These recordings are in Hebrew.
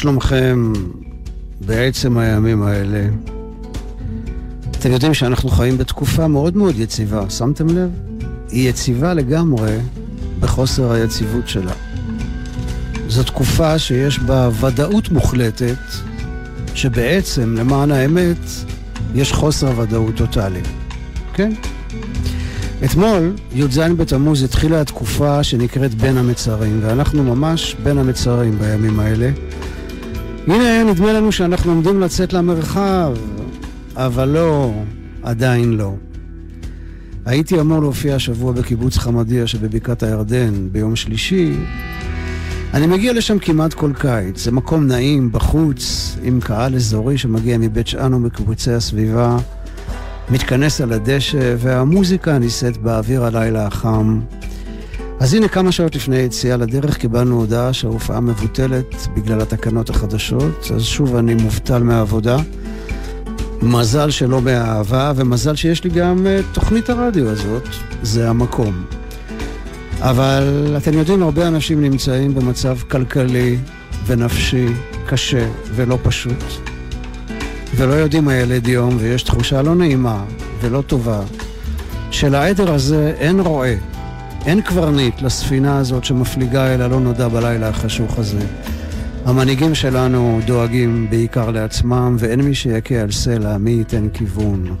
שלומכם בעצם הימים האלה? אתם יודעים שאנחנו חיים בתקופה מאוד מאוד יציבה, שמתם לב? היא יציבה לגמרי בחוסר היציבות שלה. זו תקופה שיש בה ודאות מוחלטת, שבעצם, למען האמת, יש חוסר ודאות טוטאלי. כן? אתמול, י"ז בתמוז, התחילה התקופה שנקראת בין המצרים, ואנחנו ממש בין המצרים בימים האלה. הנה, נדמה לנו שאנחנו עומדים לצאת למרחב, אבל לא, עדיין לא. הייתי אמור להופיע השבוע בקיבוץ חמדיה שבבקעת הירדן ביום שלישי. אני מגיע לשם כמעט כל קיץ. זה מקום נעים, בחוץ, עם קהל אזורי שמגיע מבית שאן ומקיבוצי הסביבה. מתכנס על הדשא, והמוזיקה נישאת באוויר הלילה החם. אז הנה כמה שעות לפני יציאה לדרך קיבלנו הודעה שההופעה מבוטלת בגלל התקנות החדשות, אז שוב אני מובטל מהעבודה. מזל שלא מהאהבה, ומזל שיש לי גם uh, תוכנית הרדיו הזאת, זה המקום. אבל אתם יודעים, הרבה אנשים נמצאים במצב כלכלי ונפשי קשה ולא פשוט. ולא יודעים מה ילד יום, ויש תחושה לא נעימה ולא טובה, שלעדר הזה אין רועה, אין קברניט לספינה הזאת שמפליגה אל הלא נודע בלילה החשוך הזה. המנהיגים שלנו דואגים בעיקר לעצמם, ואין מי שיכה על סלע, מי ייתן כיוון.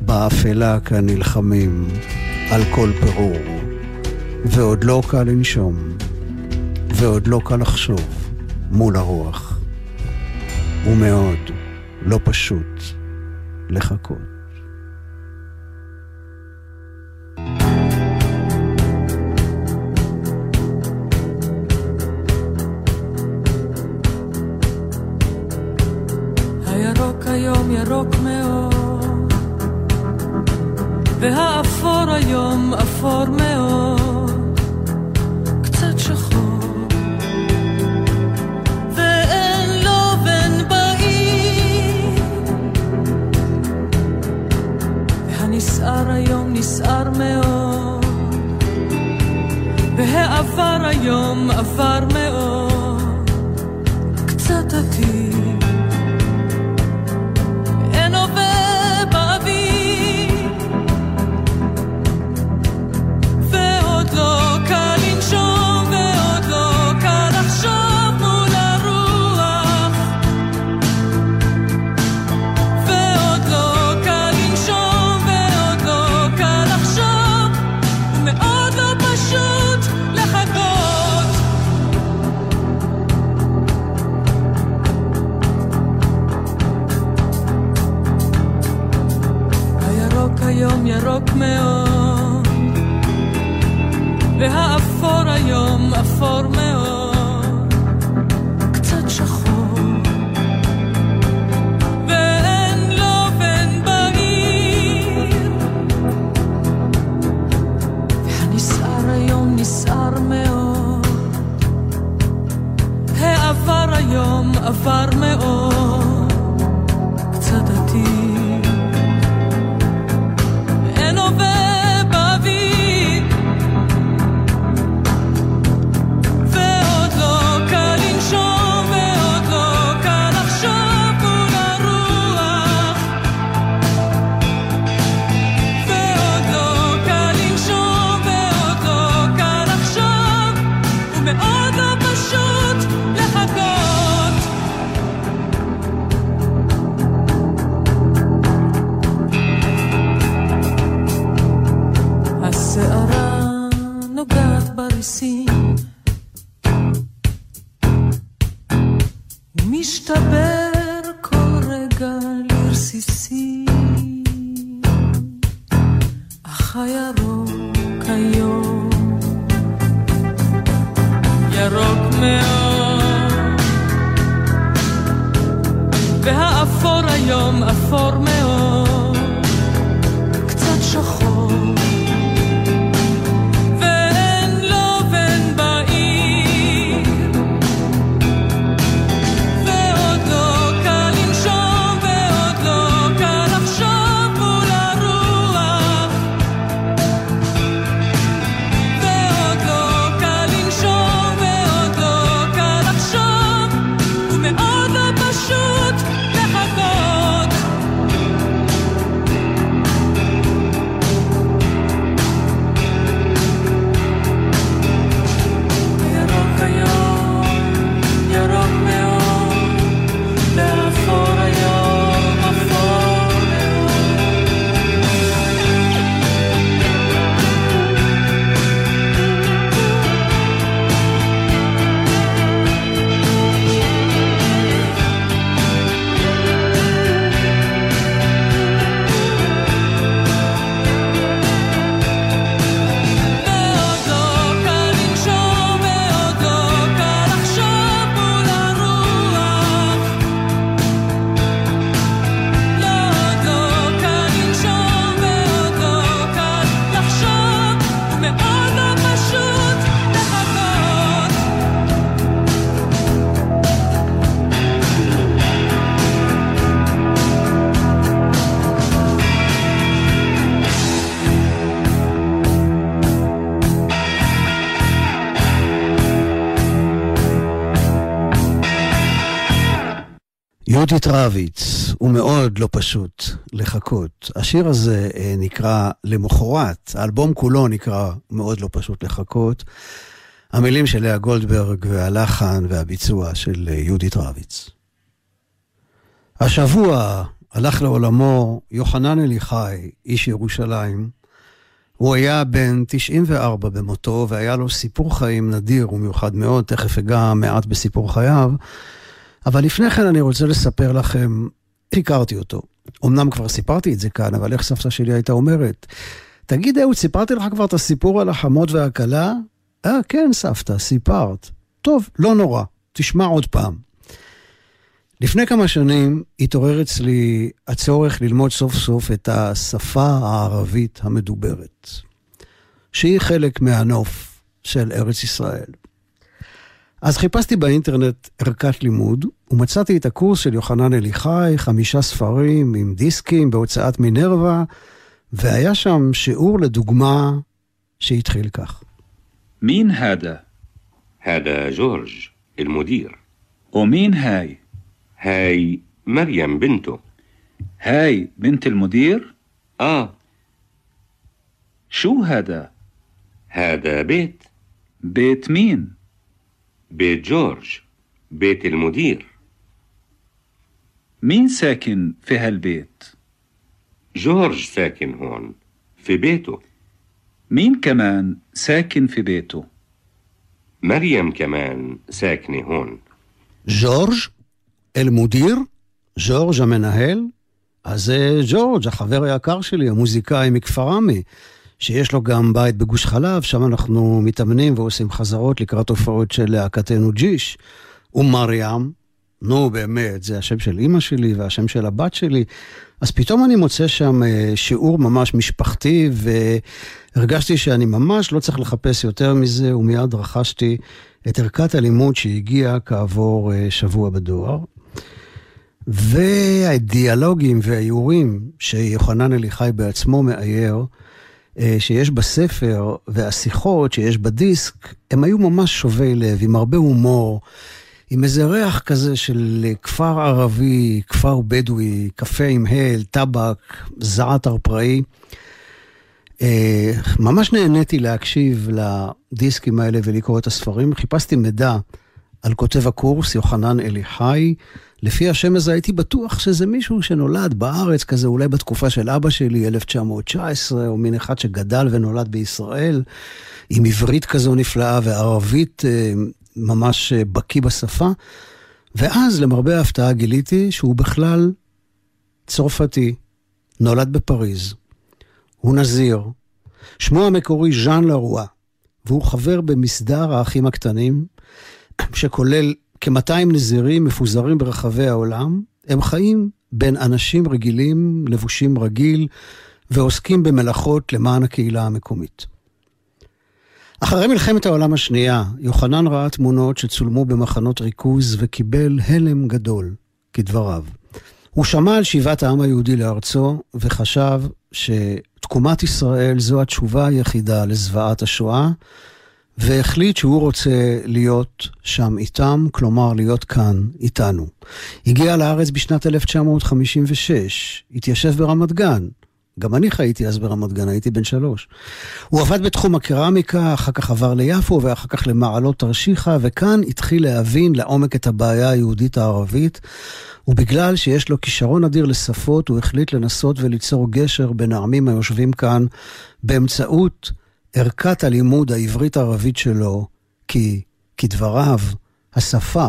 באפלה כאן נלחמים על כל פירור. ועוד לא קל לנשום, ועוד לא קל לחשוב מול הרוח. ומאוד. לא פשוט לחכות. ירוק מאוד, והאפור היום אפור מאוד. נסער היום, נסער מאוד. והעבר היום עבר מאוד, יהודית רביץ, הוא מאוד לא פשוט לחכות. השיר הזה אה, נקרא למחרת, האלבום כולו נקרא מאוד לא פשוט לחכות. המילים של לאה גולדברג והלחן והביצוע של אה, יהודית רביץ. השבוע הלך לעולמו יוחנן אליחי, איש ירושלים. הוא היה בן 94 במותו, והיה לו סיפור חיים נדיר ומיוחד מאוד, תכף אגע מעט בסיפור חייו. אבל לפני כן אני רוצה לספר לכם, הכרתי אותו. אמנם כבר סיפרתי את זה כאן, אבל איך סבתא שלי הייתה אומרת? תגיד, אהוד, סיפרתי לך כבר את הסיפור על החמות והכלה? אה, כן, סבתא, סיפרת. טוב, לא נורא, תשמע עוד פעם. לפני כמה שנים התעורר אצלי הצורך ללמוד סוף סוף את השפה הערבית המדוברת, שהיא חלק מהנוף של ארץ ישראל. אז חיפשתי באינטרנט ערכת לימוד, ומצאתי את הקורס של יוחנן אליחי, חמישה ספרים עם דיסקים בהוצאת מינרווה, והיה שם שיעור לדוגמה שהתחיל כך. مين هذا؟ هذا جورج المدير ومين هاي؟ هاي مريم بنته هاي بنت المدير؟ آه شو هذا؟ هذا بيت بيت مين؟ بيت جورج بيت المدير مين ساكن في هالبيت؟ جورج ساكن هون في بيته مين كمان ساكن في بيته؟ مريم كمان ساكنة هون ז'ורג' אל-מודיר, ז'ורג' המנהל, אז זה ג'ורג', החבר היקר שלי, המוזיקאי מכפר עמי, שיש לו גם בית בגוש חלב, שם אנחנו מתאמנים ועושים חזרות לקראת הופעות של להקתנו ג'יש. ומרים, נו באמת, זה השם של אימא שלי והשם של הבת שלי. אז פתאום אני מוצא שם אה, שיעור ממש משפחתי, והרגשתי שאני ממש לא צריך לחפש יותר מזה, ומיד רכשתי את ערכת הלימוד שהגיעה כעבור אה, שבוע בדואר. והדיאלוגים והאיורים שיוחנן אליחי בעצמו מאייר, שיש בספר והשיחות שיש בדיסק, הם היו ממש שובי לב, עם הרבה הומור, עם איזה ריח כזה של כפר ערבי, כפר בדואי, קפה עם הל, טבק, זעתר פראי. אה, ממש נהניתי להקשיב לדיסקים האלה ולקרוא את הספרים. חיפשתי מידע על כותב הקורס, יוחנן אליחי. לפי השם הזה הייתי בטוח שזה מישהו שנולד בארץ, כזה אולי בתקופה של אבא שלי, 1919, או מין אחד שגדל ונולד בישראל, עם עברית כזו נפלאה וערבית אה, ממש אה, בקיא בשפה. ואז, למרבה ההפתעה, גיליתי שהוא בכלל צרפתי, נולד בפריז. הוא נזיר, שמו המקורי ז'אן לרואה, והוא חבר במסדר האחים הקטנים, שכולל כ-200 נזירים מפוזרים ברחבי העולם. הם חיים בין אנשים רגילים, לבושים רגיל, ועוסקים במלאכות למען הקהילה המקומית. אחרי מלחמת העולם השנייה, יוחנן ראה תמונות שצולמו במחנות ריכוז וקיבל הלם גדול, כדבריו. הוא שמע על שיבת העם היהודי לארצו וחשב שתקומת ישראל זו התשובה היחידה לזוועת השואה, והחליט שהוא רוצה להיות שם איתם, כלומר להיות כאן איתנו. הגיע לארץ בשנת 1956, התיישב ברמת גן. גם אני חייתי אז ברמת גן, הייתי בן שלוש. הוא עבד בתחום הקרמיקה, אחר כך עבר ליפו ואחר כך למעלות תרשיחא, וכאן התחיל להבין לעומק את הבעיה היהודית הערבית, ובגלל שיש לו כישרון אדיר לשפות, הוא החליט לנסות וליצור גשר בין העמים היושבים כאן באמצעות ערכת הלימוד העברית-ערבית שלו, כי, כדבריו, השפה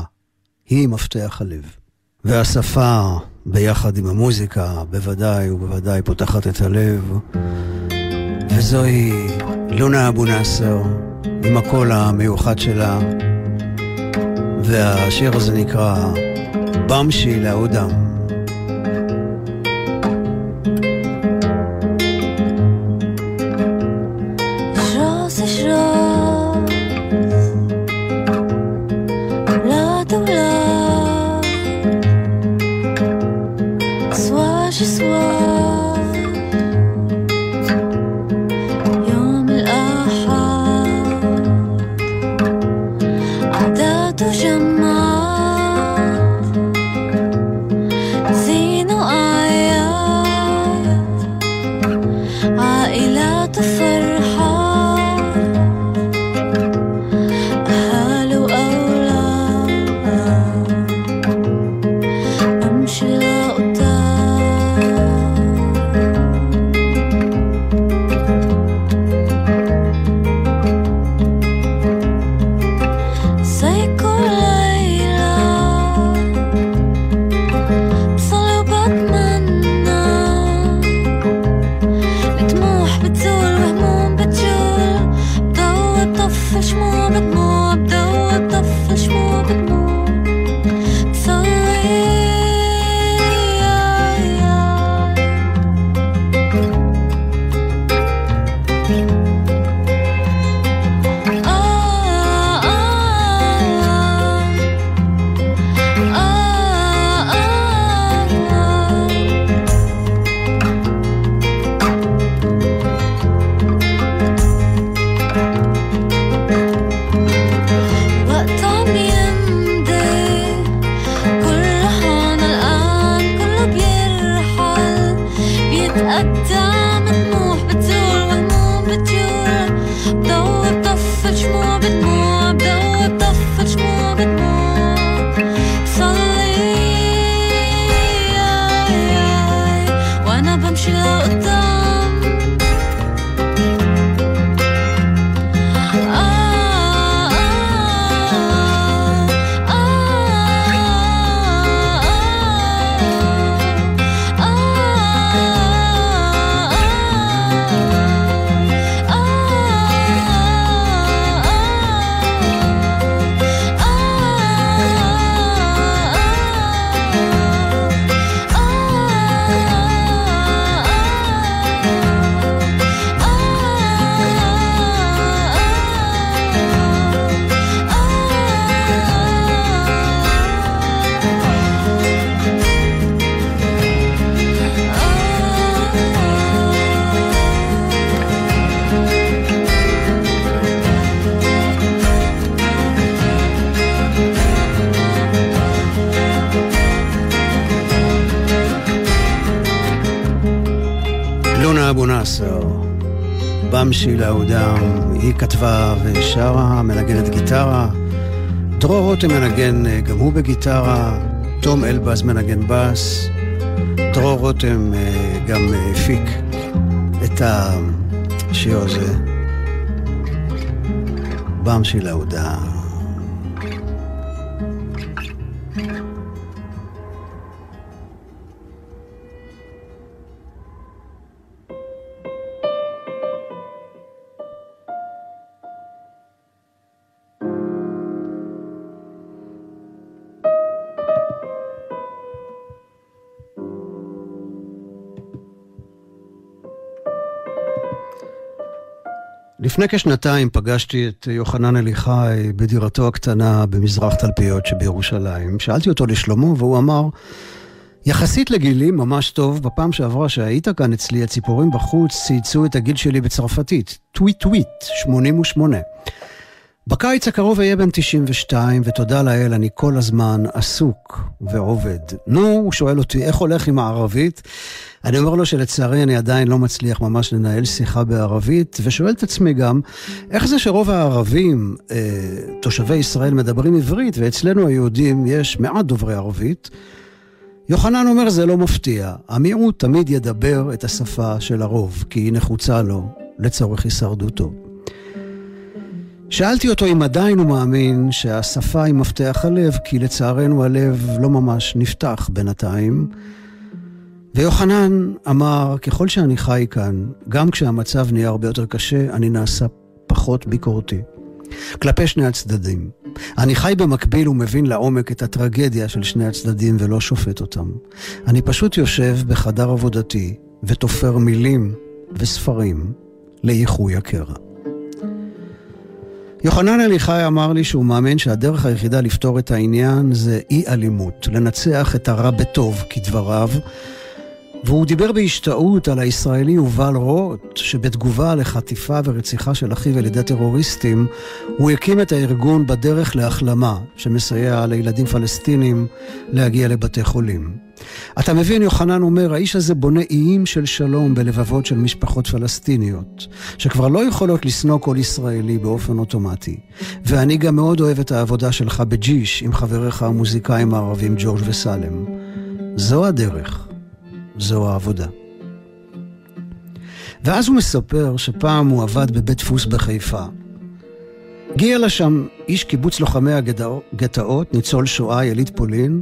היא מפתח הלב. והשפה, ביחד עם המוזיקה, בוודאי ובוודאי פותחת את הלב. וזוהי לונה אבו נאסר, עם הקול המיוחד שלה. והשיר הזה נקרא במשי לאודם. במשי לאודם, היא כתבה ושרה, מנגנת גיטרה. דרור רותם מנגן אה, גם הוא בגיטרה, תום אלבז מנגן בס. דרור רותם אה, גם אה, הפיק את השיר הזה. במשי לאודם. לפני כשנתיים פגשתי את יוחנן אליחי בדירתו הקטנה במזרח תלפיות שבירושלים. שאלתי אותו לשלומו והוא אמר, יחסית לגילי ממש טוב, בפעם שעברה שהיית כאן אצלי, הציפורים בחוץ צייצו את הגיל שלי בצרפתית. טוויט טוויט, 88. בקיץ הקרוב אהיה בן 92, ותודה לאל, אני כל הזמן עסוק ועובד. נו, הוא שואל אותי, איך הולך עם הערבית? אני אומר לו שלצערי אני עדיין לא מצליח ממש לנהל שיחה בערבית, ושואל את עצמי גם, איך זה שרוב הערבים, אה, תושבי ישראל, מדברים עברית, ואצלנו היהודים יש מעט דוברי ערבית? יוחנן אומר זה לא מפתיע, המיעוט תמיד ידבר את השפה של הרוב, כי היא נחוצה לו לצורך הישרדותו. שאלתי אותו אם עדיין הוא מאמין שהשפה היא מפתח הלב, כי לצערנו הלב לא ממש נפתח בינתיים. ויוחנן אמר, ככל שאני חי כאן, גם כשהמצב נהיה הרבה יותר קשה, אני נעשה פחות ביקורתי. כלפי שני הצדדים. אני חי במקביל ומבין לעומק את הטרגדיה של שני הצדדים ולא שופט אותם. אני פשוט יושב בחדר עבודתי ותופר מילים וספרים לאיחוי הקרע. יוחנן אליחי אמר לי שהוא מאמין שהדרך היחידה לפתור את העניין זה אי אלימות, לנצח את הרע בטוב, כדבריו, והוא דיבר בהשתאות על הישראלי יובל רוט, שבתגובה לחטיפה ורציחה של אחיו על ידי טרוריסטים, הוא הקים את הארגון בדרך להחלמה, שמסייע לילדים פלסטינים להגיע לבתי חולים. אתה מבין, יוחנן אומר, האיש הזה בונה איים של שלום בלבבות של משפחות פלסטיניות, שכבר לא יכולות לשנוא כל ישראלי באופן אוטומטי. ואני גם מאוד אוהב את העבודה שלך בג'יש עם חבריך המוזיקאים הערבים ג'ורג' וסלם. זו הדרך. זו העבודה. ואז הוא מספר שפעם הוא עבד בבית דפוס בחיפה. הגיע לשם איש קיבוץ לוחמי הגטאות, ניצול שואה, יליד פולין,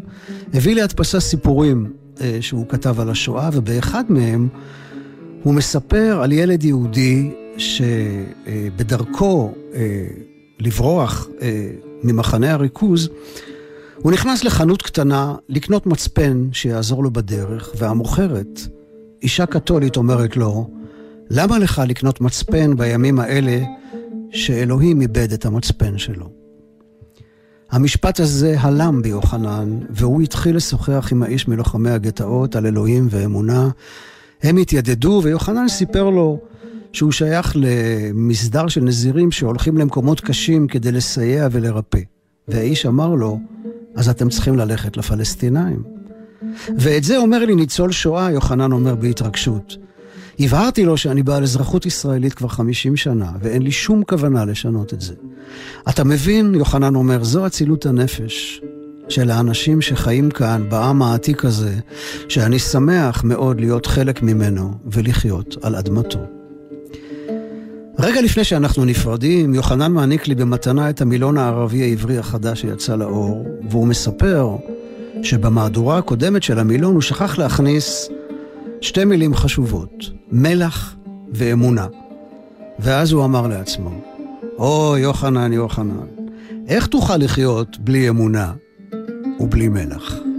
הביא להדפסה סיפורים אה, שהוא כתב על השואה, ובאחד מהם הוא מספר על ילד יהודי שבדרכו אה, לברוח אה, ממחנה הריכוז, הוא נכנס לחנות קטנה לקנות מצפן שיעזור לו בדרך, והמוכרת, אישה קתולית, אומרת לו, למה לך לקנות מצפן בימים האלה שאלוהים איבד את המצפן שלו? המשפט הזה הלם ביוחנן, והוא התחיל לשוחח עם האיש מלוחמי הגטאות על אלוהים ואמונה. הם התיידדו, ויוחנן סיפר לו שהוא שייך למסדר של נזירים שהולכים למקומות קשים כדי לסייע ולרפא. והאיש אמר לו, אז אתם צריכים ללכת לפלסטינאים. ואת זה אומר לי ניצול שואה, יוחנן אומר בהתרגשות. הבהרתי לו שאני בעל אזרחות ישראלית כבר 50 שנה, ואין לי שום כוונה לשנות את זה. אתה מבין, יוחנן אומר, זו אצילות הנפש של האנשים שחיים כאן, בעם העתיק הזה, שאני שמח מאוד להיות חלק ממנו ולחיות על אדמתו. רגע לפני שאנחנו נפרדים, יוחנן מעניק לי במתנה את המילון הערבי העברי החדש שיצא לאור, והוא מספר שבמהדורה הקודמת של המילון הוא שכח להכניס שתי מילים חשובות, מלח ואמונה. ואז הוא אמר לעצמו, או, יוחנן, יוחנן, איך תוכל לחיות בלי אמונה ובלי מלח?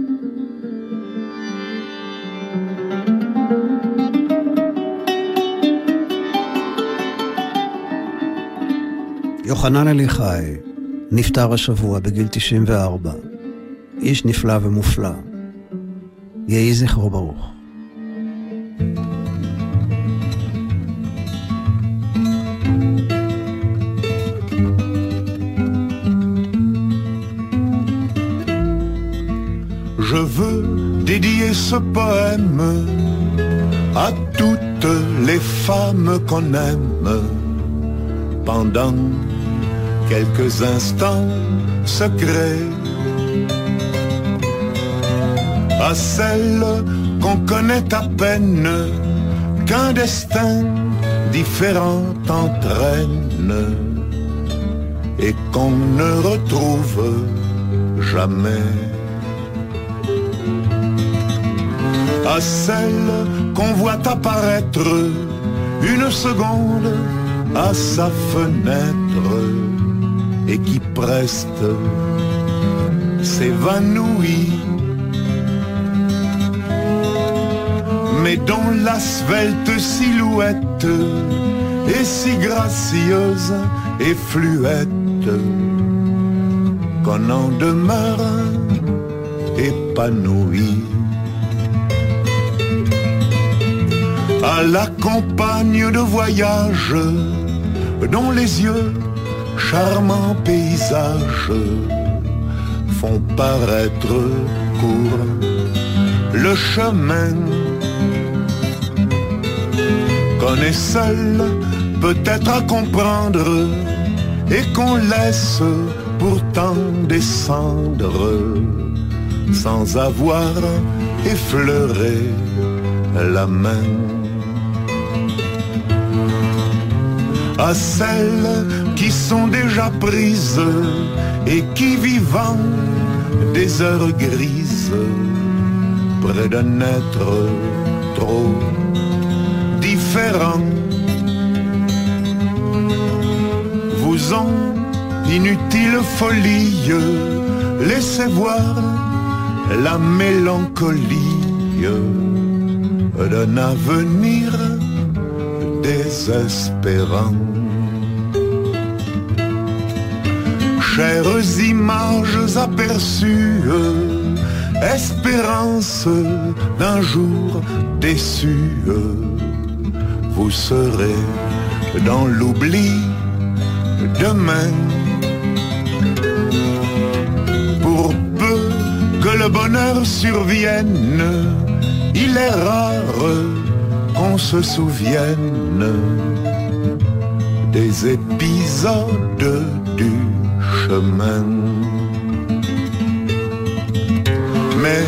יוחנן אליחי נפטר השבוע בגיל 94. איש נפלא ומופלא. יהי זכרו ברוך. Je veux dédier ce poème à toutes les femmes qu'on aime pendant quelques instants secrets à celles qu'on connaît à peine, qu'un destin différent entraîne et qu'on ne retrouve jamais. À celles qu'on voit apparaître une seconde à sa fenêtre et qui preste s'évanouit. mais dont la svelte silhouette est si gracieuse et fluette qu'on en demeure épanoui. À la campagne de voyage, dont les yeux, charmants paysages, font paraître court le chemin qu'on est seul peut-être à comprendre et qu'on laisse pourtant descendre sans avoir effleuré la main. À celles qui sont déjà prises et qui vivant des heures grises près d'un être trop différent vous ont inutile folie laissez voir la mélancolie d'un avenir désespérant. Chères images aperçues, espérance d'un jour déçu, vous serez dans l'oubli demain. Pour peu que le bonheur survienne, il est rare qu'on se souvienne des épisodes du Mais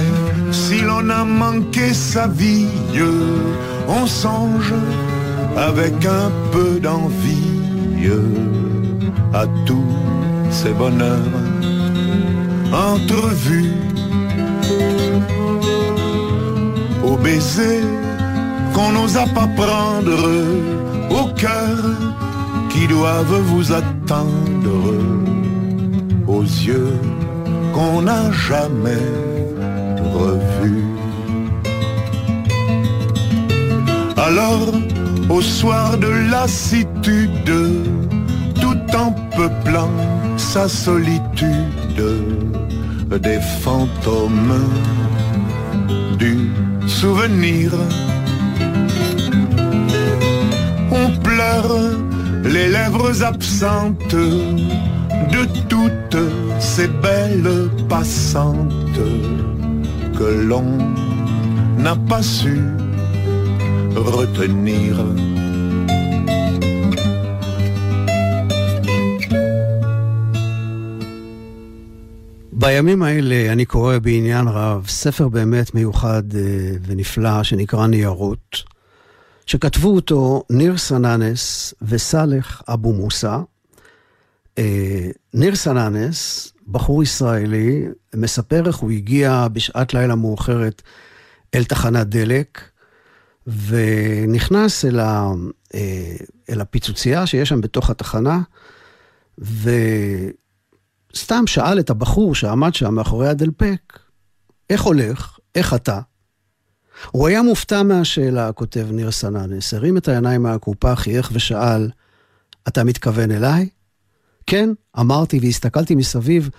si l'on a manqué sa vie, on songe avec un peu d'envie à tous ces bonheurs entrevus, aux baisers qu'on n'osa pas prendre, au cœur qui doivent vous attendre, aux yeux qu'on n'a jamais revus. Alors, au soir de lassitude, tout en peuplant sa solitude, des fantômes du souvenir. On pleure les lèvres absentes de toutes ces belles passantes que l'on n'a pas su retenir. בימים האלה אני קורא בעניין רב ספר באמת מיוחד ונפלא שנקרא ניירות, שכתבו אותו ניר סננס וסאלח אבו מוסא. ניר סננס, בחור ישראלי, מספר איך הוא הגיע בשעת לילה מאוחרת אל תחנת דלק, ונכנס אל, ה, אל הפיצוצייה שיש שם בתוך התחנה, וסתם שאל את הבחור שעמד שם מאחורי הדלפק, איך הולך? איך אתה? הוא היה מופתע מהשאלה, כותב ניר סננס, הרים את העיניים מהקופה, חייך ושאל, אתה מתכוון אליי? כן, אמרתי והסתכלתי מסביב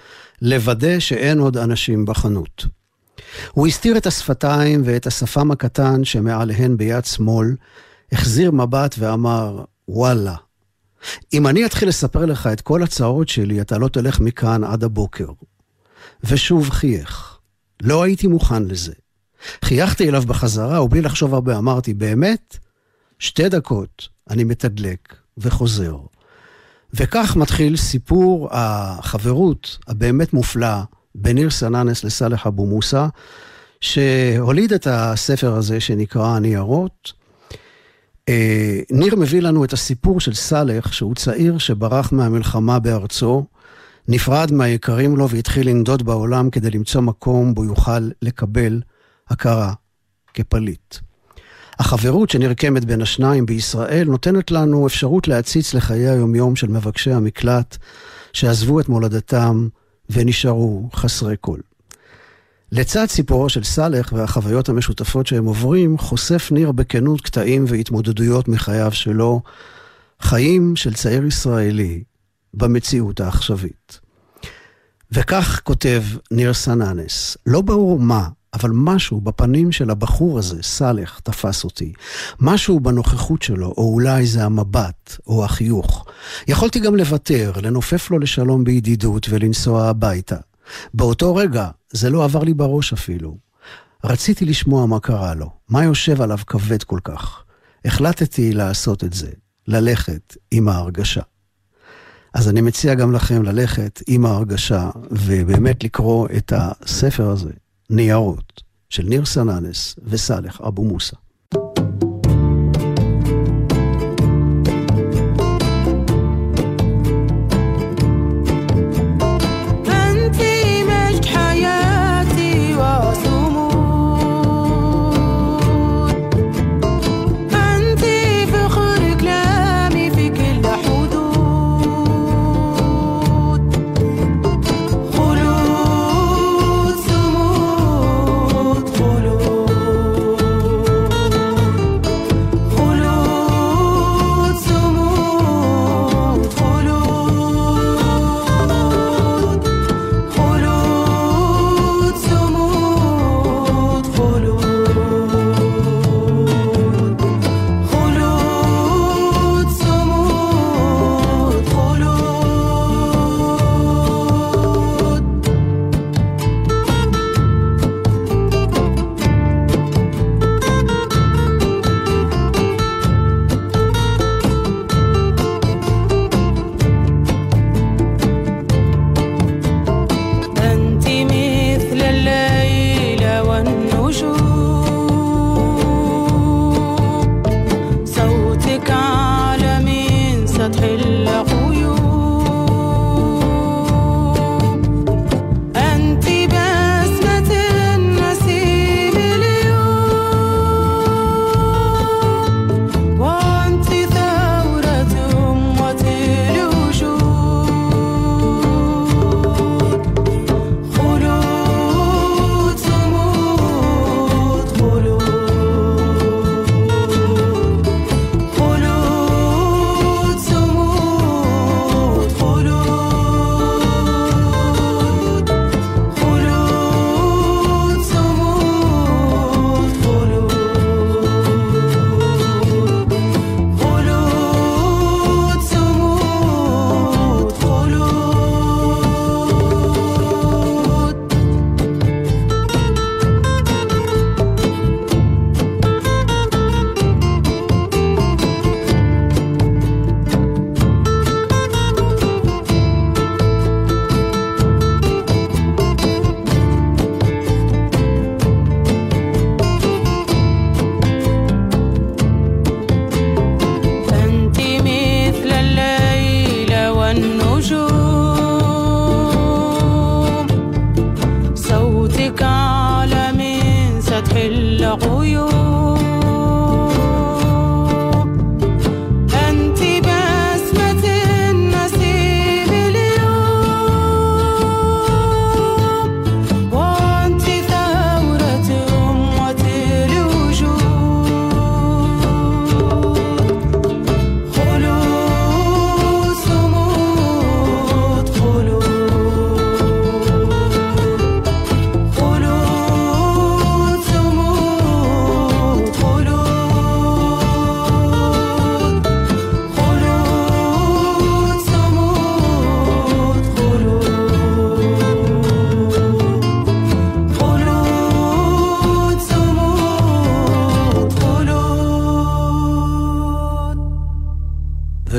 לוודא שאין עוד אנשים בחנות. הוא הסתיר את השפתיים ואת השפם הקטן שמעליהן ביד שמאל, החזיר מבט ואמר, וואלה, אם אני אתחיל לספר לך את כל הצרות שלי, אתה לא תלך מכאן עד הבוקר. ושוב חייך. לא הייתי מוכן לזה. חייכתי אליו בחזרה, ובלי לחשוב הרבה אמרתי, באמת? שתי דקות, אני מתדלק וחוזר. וכך מתחיל סיפור החברות הבאמת מופלאה בין ניר סננס לסאלח אבו מוסא, שהוליד את הספר הזה שנקרא הניירות. ניר מביא לנו את הסיפור של סאלח, שהוא צעיר שברח מהמלחמה בארצו, נפרד מהיקרים לו והתחיל לנדוד בעולם כדי למצוא מקום בו יוכל לקבל הכרה כפליט. החברות שנרקמת בין השניים בישראל נותנת לנו אפשרות להציץ לחיי היומיום של מבקשי המקלט שעזבו את מולדתם ונשארו חסרי כל. לצד סיפורו של סאלח והחוויות המשותפות שהם עוברים, חושף ניר בכנות קטעים והתמודדויות מחייו שלו, חיים של צעיר ישראלי במציאות העכשווית. וכך כותב ניר סננס, לא ברור מה, אבל משהו בפנים של הבחור הזה, סאלח, תפס אותי. משהו בנוכחות שלו, או אולי זה המבט, או החיוך. יכולתי גם לוותר, לנופף לו לשלום בידידות ולנסוע הביתה. באותו רגע, זה לא עבר לי בראש אפילו. רציתי לשמוע מה קרה לו, מה יושב עליו כבד כל כך. החלטתי לעשות את זה, ללכת עם ההרגשה. אז אני מציע גם לכם ללכת עם ההרגשה ובאמת לקרוא את הספר הזה, ניירות, של ניר סננס וסאלח אבו מוסא.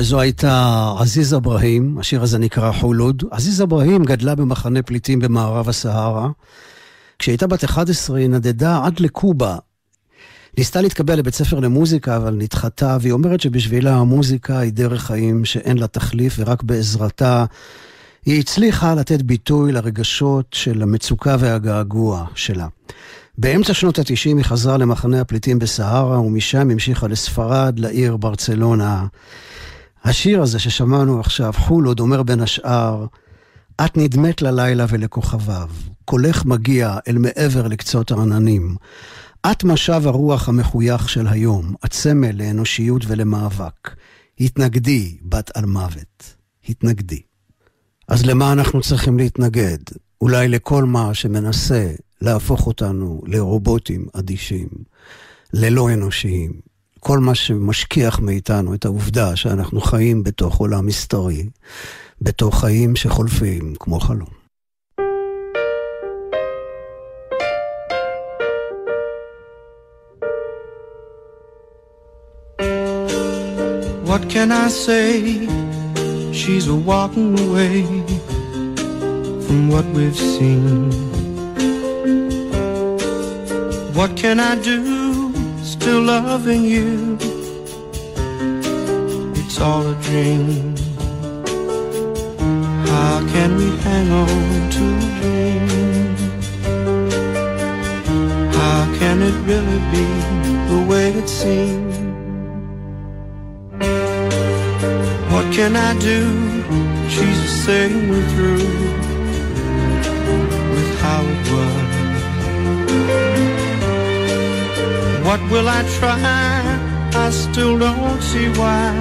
וזו הייתה עזיז אברהים, השיר הזה נקרא חולוד. עזיז אברהים גדלה במחנה פליטים במערב הסהרה. כשהייתה בת 11 היא נדדה עד לקובה. ניסתה להתקבל לבית ספר למוזיקה, אבל נדחתה, והיא אומרת שבשבילה המוזיקה היא דרך חיים שאין לה תחליף, ורק בעזרתה היא הצליחה לתת ביטוי לרגשות של המצוקה והגעגוע שלה. באמצע שנות ה-90 היא חזרה למחנה הפליטים בסהרה, ומשם המשיכה לספרד, לעיר ברצלונה. השיר הזה ששמענו עכשיו, חולוד, אומר בין השאר, את נדמת ללילה ולכוכביו. קולך מגיע אל מעבר לקצות העננים. את משב הרוח המחוייך של היום, את סמל לאנושיות ולמאבק. התנגדי, בת על מוות. התנגדי. אז למה אנחנו צריכים להתנגד? אולי לכל מה שמנסה להפוך אותנו לרובוטים אדישים, ללא אנושיים. כל מה שמשכיח מאיתנו את העובדה שאנחנו חיים בתוך עולם היסטורי, בתוך חיים שחולפים כמו חלום. What can I say? She's a walking away from what we've seen. What can I do? Still loving you. It's all a dream. How can we hang on to a dream? How can it really be the way it seems? What can I do? She's the same we're through with how it was. What will I try? I still don't see why.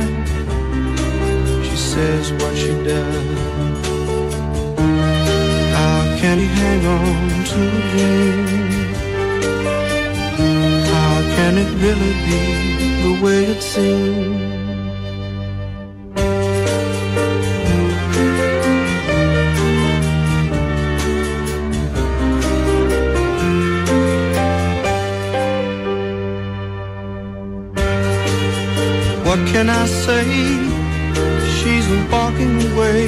She says what she does. How can he hang on to a dream? How can it really be the way it seems? Say? She's walking away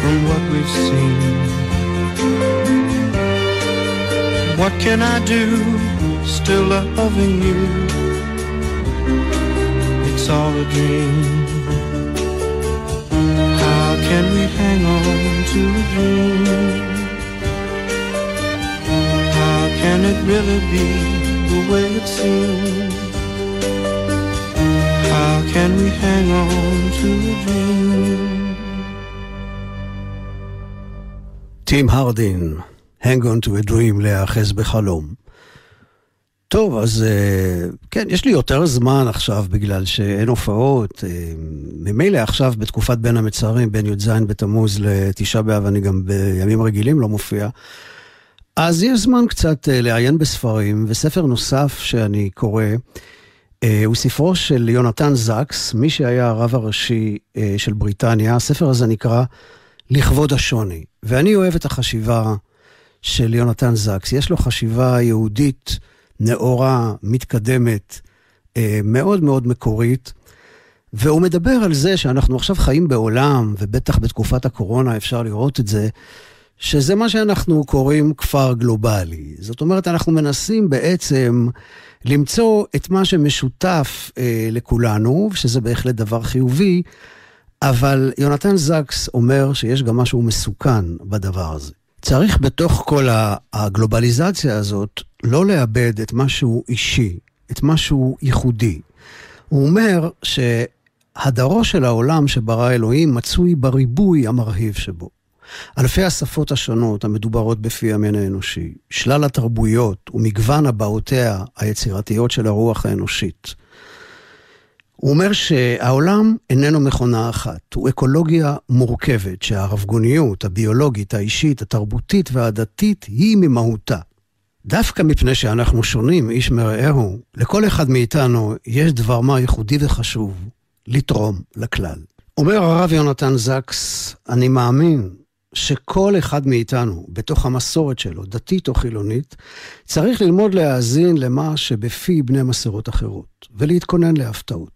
from what we've seen. What can I do? Still loving you. It's all a dream. How can we hang on to a dream? How can it really be the way it seems? How can we hang on to a dream? טים הרדין, Hang on to a dream, להיאחז בחלום. טוב, אז אה, כן, יש לי יותר זמן עכשיו בגלל שאין הופעות. אה, ממילא עכשיו בתקופת בין המצרים, בין י"ז בתמוז לתשעה באב, אני גם בימים רגילים לא מופיע. אז יש זמן קצת אה, לעיין בספרים, וספר נוסף שאני קורא, הוא ספרו של יונתן זקס, מי שהיה הרב הראשי של בריטניה. הספר הזה נקרא לכבוד השוני. ואני אוהב את החשיבה של יונתן זקס. יש לו חשיבה יהודית נאורה, מתקדמת, מאוד מאוד מקורית. והוא מדבר על זה שאנחנו עכשיו חיים בעולם, ובטח בתקופת הקורונה אפשר לראות את זה, שזה מה שאנחנו קוראים כפר גלובלי. זאת אומרת, אנחנו מנסים בעצם למצוא את מה שמשותף אה, לכולנו, שזה בהחלט דבר חיובי, אבל יונתן זקס אומר שיש גם משהו מסוכן בדבר הזה. צריך בתוך כל הגלובליזציה הזאת לא לאבד את משהו אישי, את משהו ייחודי. הוא אומר שהדרו של העולם שברא אלוהים מצוי בריבוי המרהיב שבו. אלפי השפות השונות המדוברות בפי המין האנושי, שלל התרבויות ומגוון הבעותיה היצירתיות של הרוח האנושית. הוא אומר שהעולם איננו מכונה אחת, הוא אקולוגיה מורכבת, שהרבגוניות, הביולוגית, האישית, התרבותית והדתית היא ממהותה. דווקא מפני שאנחנו שונים איש מרעהו, לכל אחד מאיתנו יש דבר מה ייחודי וחשוב, לתרום לכלל. אומר הרב יונתן זקס, אני מאמין שכל אחד מאיתנו, בתוך המסורת שלו, דתית או חילונית, צריך ללמוד להאזין למה שבפי בני מסורות אחרות, ולהתכונן להפתעות.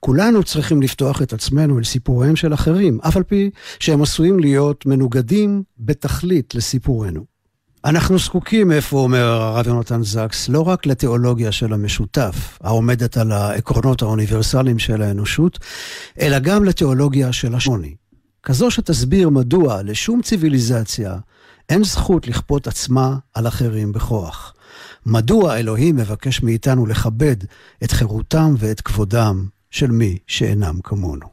כולנו צריכים לפתוח את עצמנו אל סיפוריהם של אחרים, אף על פי שהם עשויים להיות מנוגדים בתכלית לסיפורנו. אנחנו זקוקים, איפה אומר הרב יונתן זקס, לא רק לתיאולוגיה של המשותף, העומדת על העקרונות האוניברסליים של האנושות, אלא גם לתיאולוגיה של השוני. כזו שתסביר מדוע לשום ציוויליזציה אין זכות לכפות עצמה על אחרים בכוח. מדוע אלוהים מבקש מאיתנו לכבד את חירותם ואת כבודם של מי שאינם כמונו.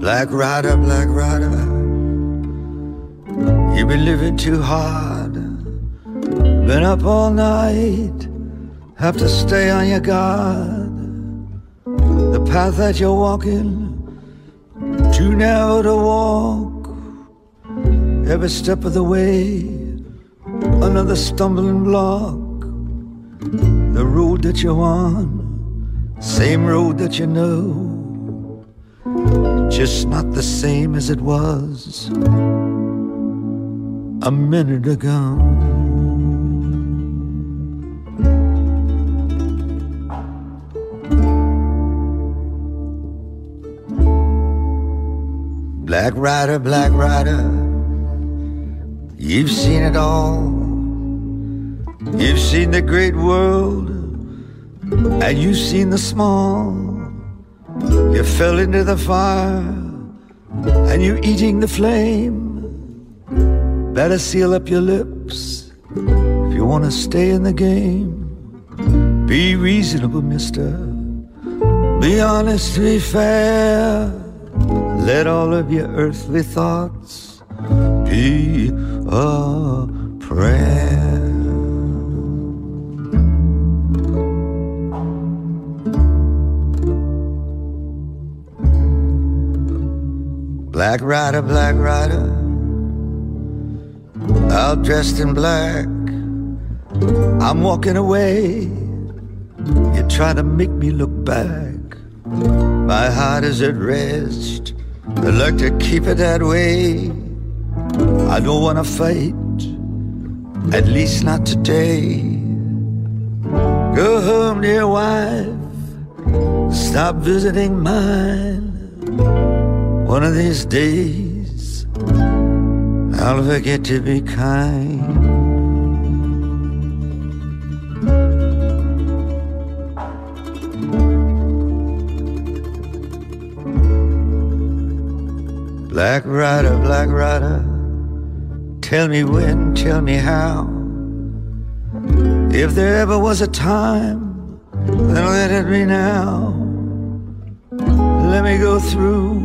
Black rider, black rider, you've been living too hard. Been up all night, have to stay on your guard. The path that you're walking, too narrow to walk. Every step of the way, another stumbling block. The road that you're on, same road that you know just not the same as it was a minute ago. Black Rider, Black Rider, you've seen it all. You've seen the great world, and you've seen the small. You fell into the fire and you're eating the flame. Better seal up your lips if you want to stay in the game. Be reasonable, mister. Be honest, be fair. Let all of your earthly thoughts be a prayer. Black rider, black rider, all dressed in black. I'm walking away. You try to make me look back. My heart is at rest. I'd like to keep it that way. I don't want to fight, at least not today. Go home, dear wife. Stop visiting mine. One of these days, I'll forget to be kind. Black rider, black rider, tell me when, tell me how. If there ever was a time, then let it be now. Let me go through,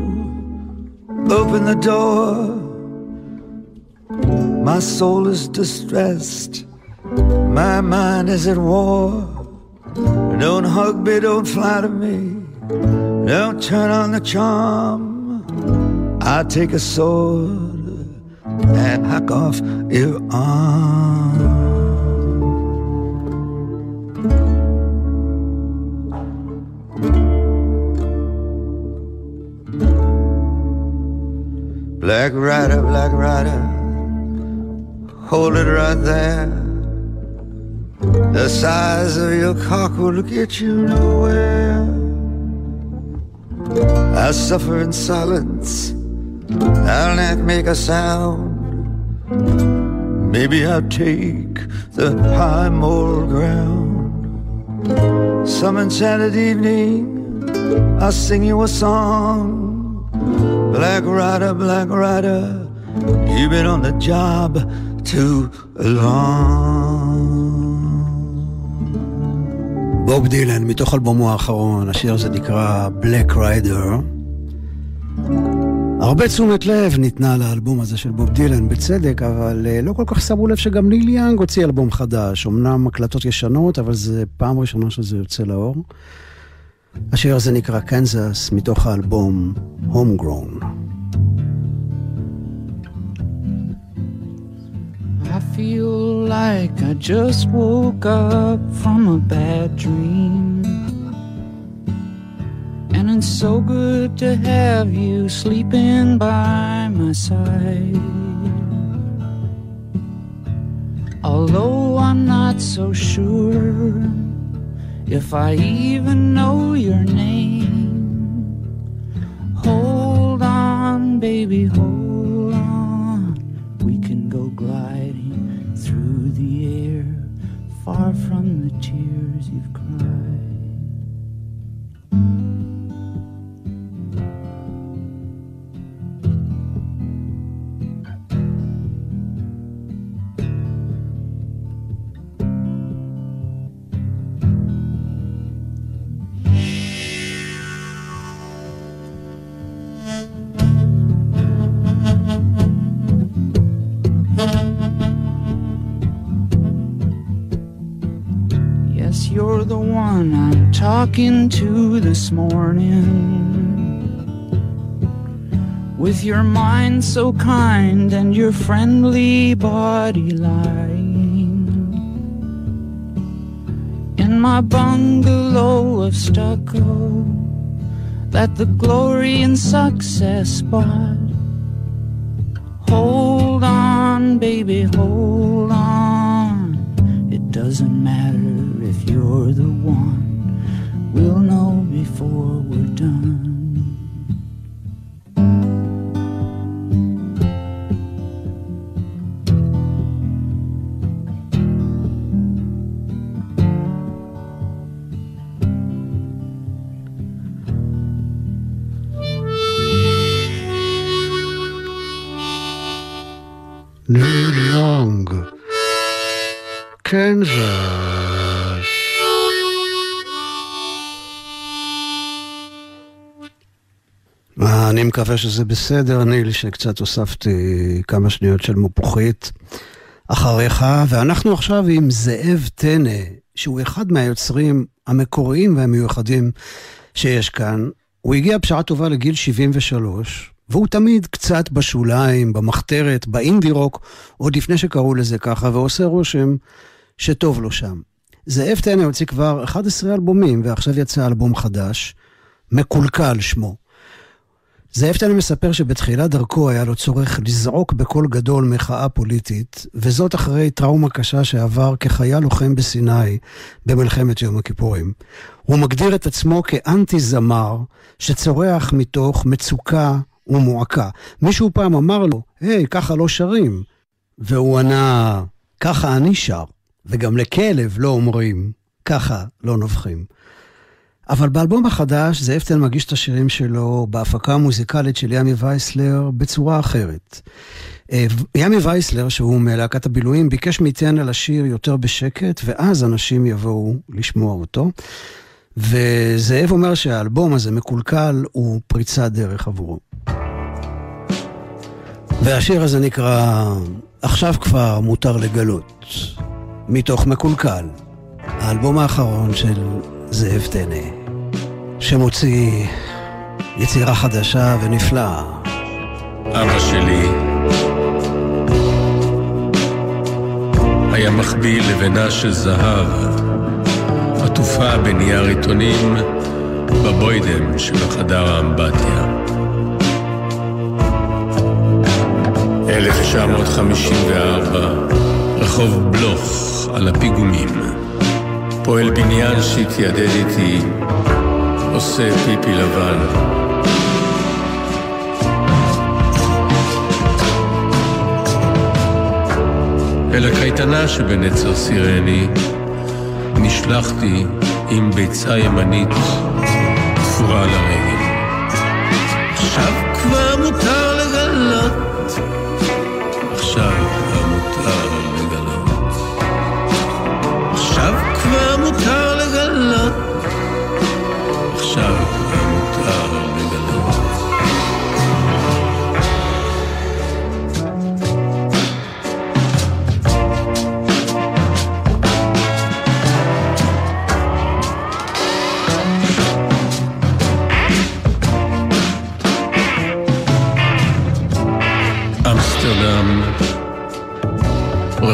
open the door. My soul is distressed, my mind is at war. Don't hug me, don't flatter me, don't turn on the charm. I take a sword and hack off your arm. Black rider, black rider, hold it right there. The size of your cock will get you nowhere. I suffer in silence. I'll not make a sound. Maybe I'll take the high moral ground. Some enchanted evening, I'll sing you a song. Black rider, black rider, you've been on the job too long. בוב דילן, מתוך אלבומו האחרון, השיר הזה נקרא Black Rider. הרבה תשומת לב ניתנה לאלבום הזה של בוב דילן, בצדק, אבל לא כל כך שמו לב שגם ניל יאנג הוציא אלבום חדש. אמנם הקלטות ישנות, אבל זה פעם ראשונה שזה יוצא לאור. השיר הזה נקרא קנזס, מתוך האלבום Homegrown. I feel like I just woke up from a bad dream. And it's so good to have you sleeping by my side. Although I'm not so sure if I even know your name. Hold on, baby, hold on. We can go gliding through the air, far from the tears you've cried. Talking to this morning. With your mind so kind and your friendly body lying in my bungalow of stucco that the glory and success spot. Hold on, baby, hold on. It doesn't matter if you're the one. We'll know before we're done. Kansas. אני מקווה שזה בסדר, ניל, שקצת הוספתי כמה שניות של מפוחית אחריך, ואנחנו עכשיו עם זאב טנא, שהוא אחד מהיוצרים המקוריים והמיוחדים שיש כאן. הוא הגיע בשעה טובה לגיל 73, והוא תמיד קצת בשוליים, במחתרת, באינדי רוק, עוד לפני שקראו לזה ככה, ועושה רושם שטוב לו שם. זאב טנא הוציא כבר 11 אלבומים, ועכשיו יצא אלבום חדש, מקולקל שמו. זאב טנא מספר שבתחילת דרכו היה לו צורך לזעוק בקול גדול מחאה פוליטית, וזאת אחרי טראומה קשה שעבר כחייל לוחם בסיני במלחמת יום הכיפורים. הוא מגדיר את עצמו כאנטי זמר שצורח מתוך מצוקה ומועקה. מישהו פעם אמר לו, היי, hey, ככה לא שרים. והוא ענה, ככה אני שר, וגם לכלב לא אומרים, ככה לא נובחים. אבל באלבום החדש, זאב טל מגיש את השירים שלו בהפקה המוזיקלית של ימי וייסלר בצורה אחרת. אה, ימי וייסלר, שהוא מלהקת הבילויים, ביקש מאיתנה לשיר יותר בשקט, ואז אנשים יבואו לשמוע אותו. וזאב אומר שהאלבום הזה, מקולקל, הוא פריצת דרך עבורו. והשיר הזה נקרא "עכשיו כבר מותר לגלות", מתוך מקולקל, האלבום האחרון של זאב טנא, שמוציא יצירה חדשה ונפלאה. אבא שלי היה מחביא לבנה של זהב, עטופה בנייר עיתונים בבוידם שבחדר האמבטיה. 1954, רחוב בלוך על הפיגומים. פועל בניין שהתיידד איתי, עושה פיפי לבן. אל הקייטנה שבנצר סירני נשלחתי עם ביצה ימנית תפורה לרגל. עכשיו כבר מותר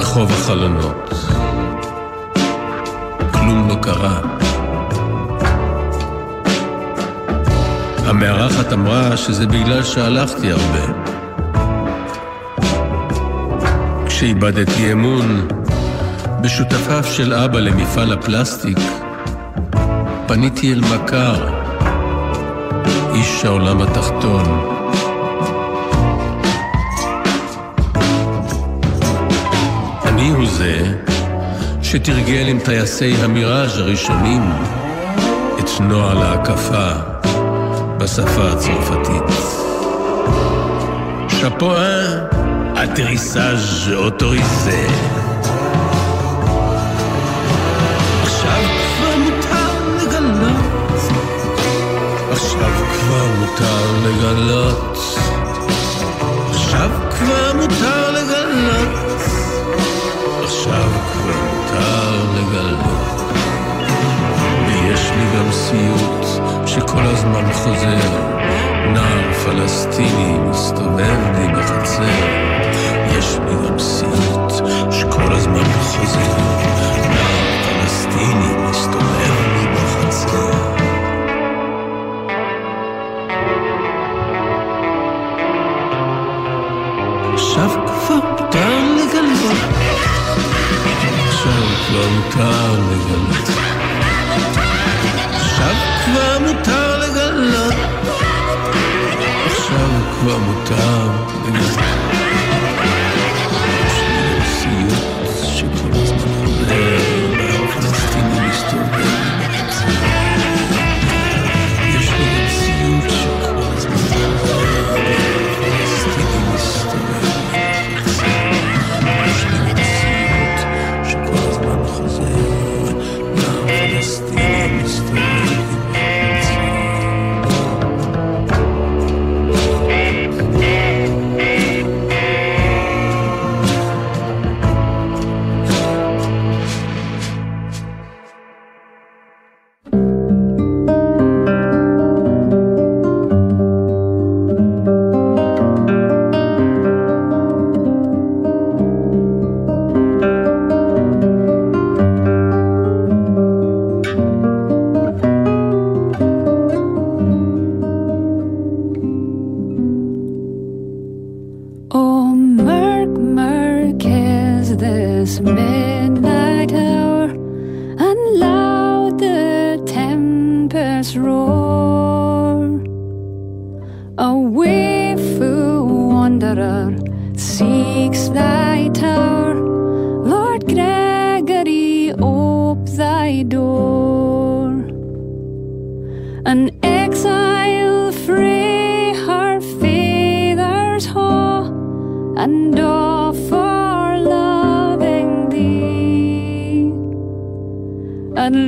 רחוב החלונות. כלום לא קרה. המארחת אמרה שזה בגלל שהלכתי הרבה. כשאיבדתי אמון בשותפיו של אבא למפעל הפלסטיק, פניתי אל מכר, איש העולם התחתון. שתרגל עם טייסי המיראז' הראשונים את נוהל ההקפה בשפה הצרפתית. שאפואה, אטריסאז' אוטוריזה. עכשיו כבר מותר לגלות, כל הזמן חוזר, נער פלסטיני מסתובב לי בחצר, יש לי גם סיוט שכל הזמן חוזר. mamutava.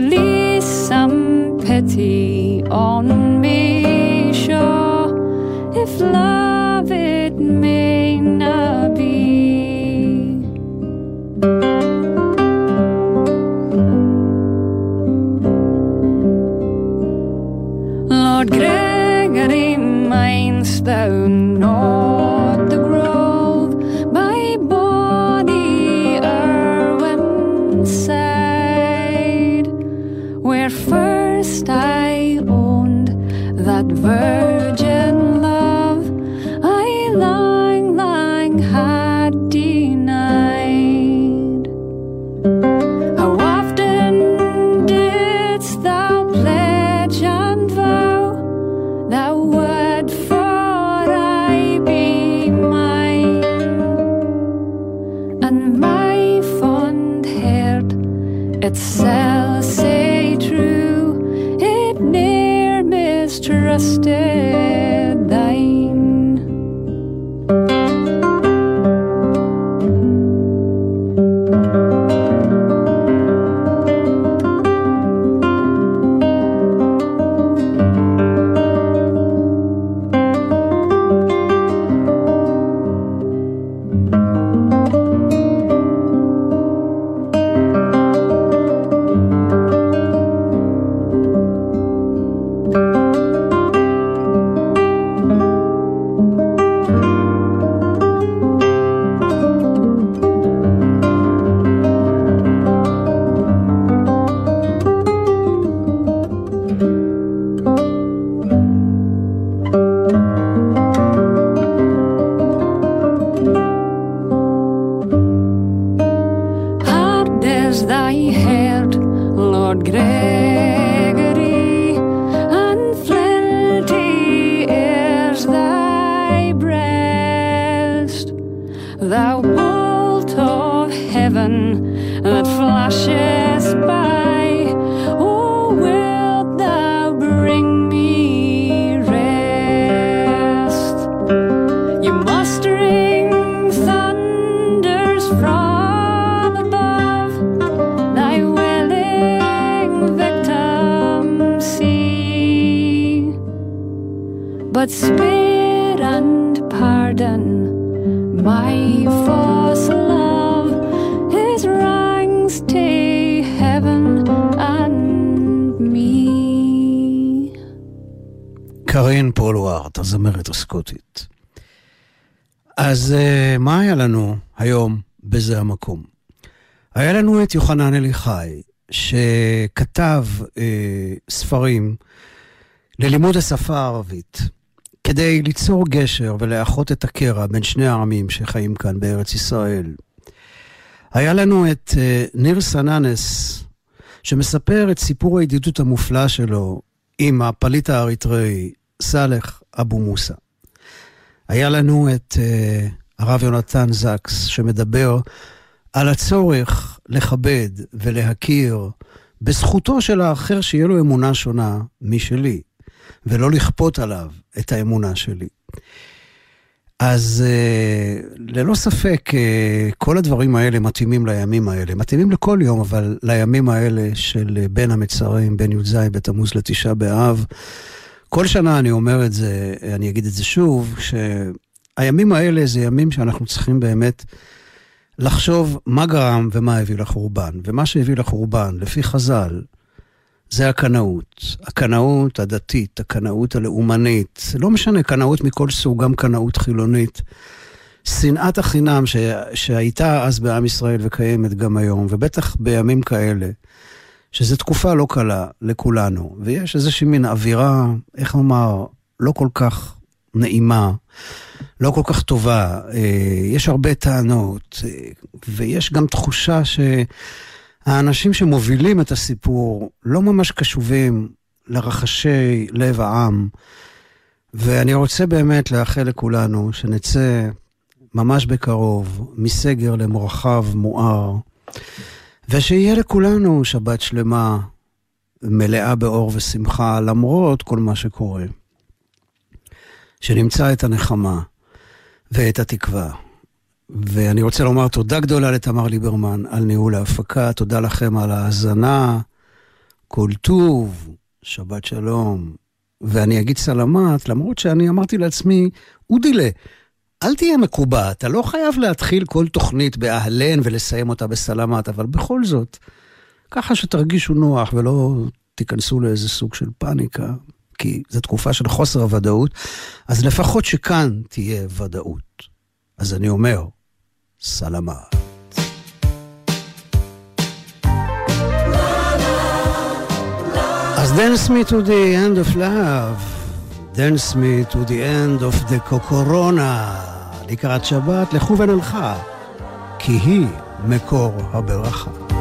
release some pity on me. Sure, if love. את יוחנן אליחי, שכתב uh, ספרים ללימוד השפה הערבית, כדי ליצור גשר ולאחות את הקרע בין שני העמים שחיים כאן בארץ ישראל. היה לנו את uh, ניר סננס, שמספר את סיפור הידידות המופלא שלו עם הפליט האריתראי סאלח אבו מוסא. היה לנו את uh, הרב יונתן זקס, שמדבר על הצורך לכבד ולהכיר בזכותו של האחר שיהיה לו אמונה שונה משלי, ולא לכפות עליו את האמונה שלי. אז uh, ללא ספק, uh, כל הדברים האלה מתאימים לימים האלה. מתאימים לכל יום, אבל לימים האלה של uh, בין המצרים, בין י"ז בתמוז לתשעה באב. כל שנה אני אומר את זה, אני אגיד את זה שוב, שהימים האלה זה ימים שאנחנו צריכים באמת לחשוב מה גרם ומה הביא לחורבן. ומה שהביא לחורבן, לפי חז"ל, זה הקנאות. הקנאות הדתית, הקנאות הלאומנית, לא משנה, קנאות מכל סוג, גם קנאות חילונית. שנאת החינם ש... שהייתה אז בעם ישראל וקיימת גם היום, ובטח בימים כאלה, שזו תקופה לא קלה לכולנו, ויש איזושהי מין אווירה, איך נאמר, לא כל כך נעימה, לא כל כך טובה, אה, יש הרבה טענות, אה, ויש גם תחושה ש... האנשים שמובילים את הסיפור לא ממש קשובים לרחשי לב העם, ואני רוצה באמת לאחל לכולנו שנצא ממש בקרוב מסגר למרחב מואר, ושיהיה לכולנו שבת שלמה, מלאה באור ושמחה, למרות כל מה שקורה. שנמצא את הנחמה ואת התקווה. ואני רוצה לומר תודה גדולה לתמר ליברמן על ניהול ההפקה, תודה לכם על ההאזנה, כל טוב, שבת שלום. ואני אגיד סלמת, למרות שאני אמרתי לעצמי, אודילה, אל תהיה מקובע, אתה לא חייב להתחיל כל תוכנית באהלן ולסיים אותה בסלמת, אבל בכל זאת, ככה שתרגישו נוח ולא תיכנסו לאיזה סוג של פאניקה, כי זו תקופה של חוסר הוודאות, אז לפחות שכאן תהיה ודאות. אז אני אומר, סלמת. אז dance me to the end of love, dance me to the end of the קוקורונה, לקראת שבת, לכו ונלכה, כי היא מקור הברכה.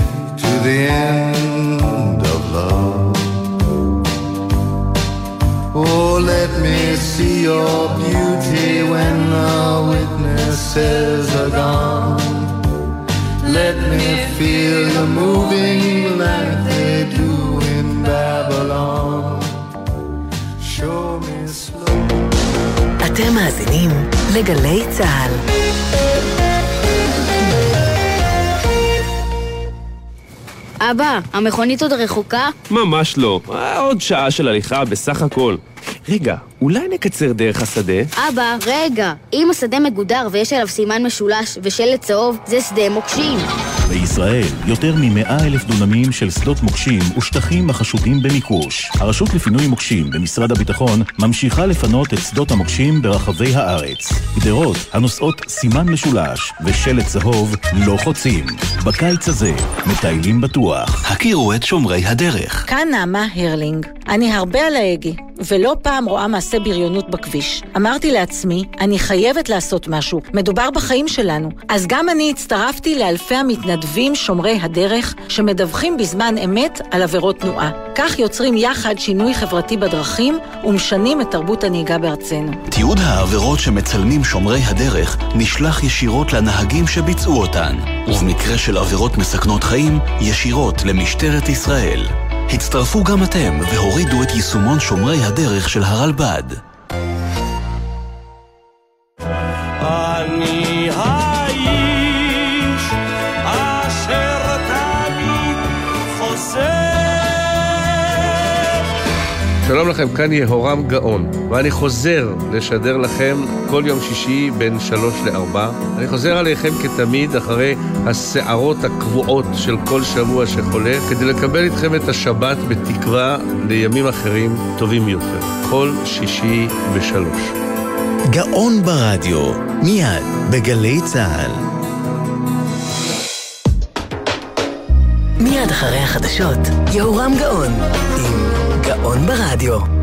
the end of love. Oh, let me see your beauty when the witnesses are gone. Let me feel you moving like they do in Babylon. Show me slow. אתם מאזינים לגלי צה"ל. אבא, המכונית עוד רחוקה? ממש לא. אה, עוד שעה של הליכה בסך הכל. רגע, אולי נקצר דרך השדה? אבא, רגע. אם השדה מגודר ויש עליו סימן משולש ושלט צהוב, זה שדה מוקשים. בישראל, יותר מ-100 אלף דונמים של שדות מוקשים ושטחים החשודים במיקוש. הרשות לפינוי מוקשים במשרד הביטחון ממשיכה לפנות את שדות המוקשים ברחבי הארץ. גדרות הנושאות סימן משולש ושלט צהוב לא חוצים. בקיץ הזה, מטיילים בטוח. הכירו את שומרי הדרך. כאן נעמה הרלינג. אני הרבה על ההגה, ולא פעם רואה מעשה בריונות בכביש. אמרתי לעצמי, אני חייבת לעשות משהו, מדובר בחיים שלנו. אז גם אני הצטרפתי לאלפי המתנדבים שומרי הדרך, שמדווחים בזמן אמת על עבירות תנועה. כך יוצרים יחד שינוי חברתי בדרכים ומשנים את תרבות הנהיגה בארצנו. תיעוד העבירות שמצלמים שומרי הדרך נשלח ישירות לנהגים שביצעו אותן, ובמקרה של עבירות מסכנות חיים, ישירות למשטרת ישראל. הצטרפו גם אתם והורידו את יישומון שומרי הדרך של הרלב"ד. אני שלום לכם, כאן יהורם גאון, ואני חוזר לשדר לכם כל יום שישי בין שלוש לארבע. אני חוזר עליכם כתמיד אחרי הסערות הקבועות של כל שבוע שחולף, כדי לקבל איתכם את השבת בתקווה לימים אחרים טובים יותר. כל שישי בשלוש. גאון ברדיו, מיד בגלי צה"ל. מיד אחרי החדשות, יהורם גאון, עם גאון ברדיו.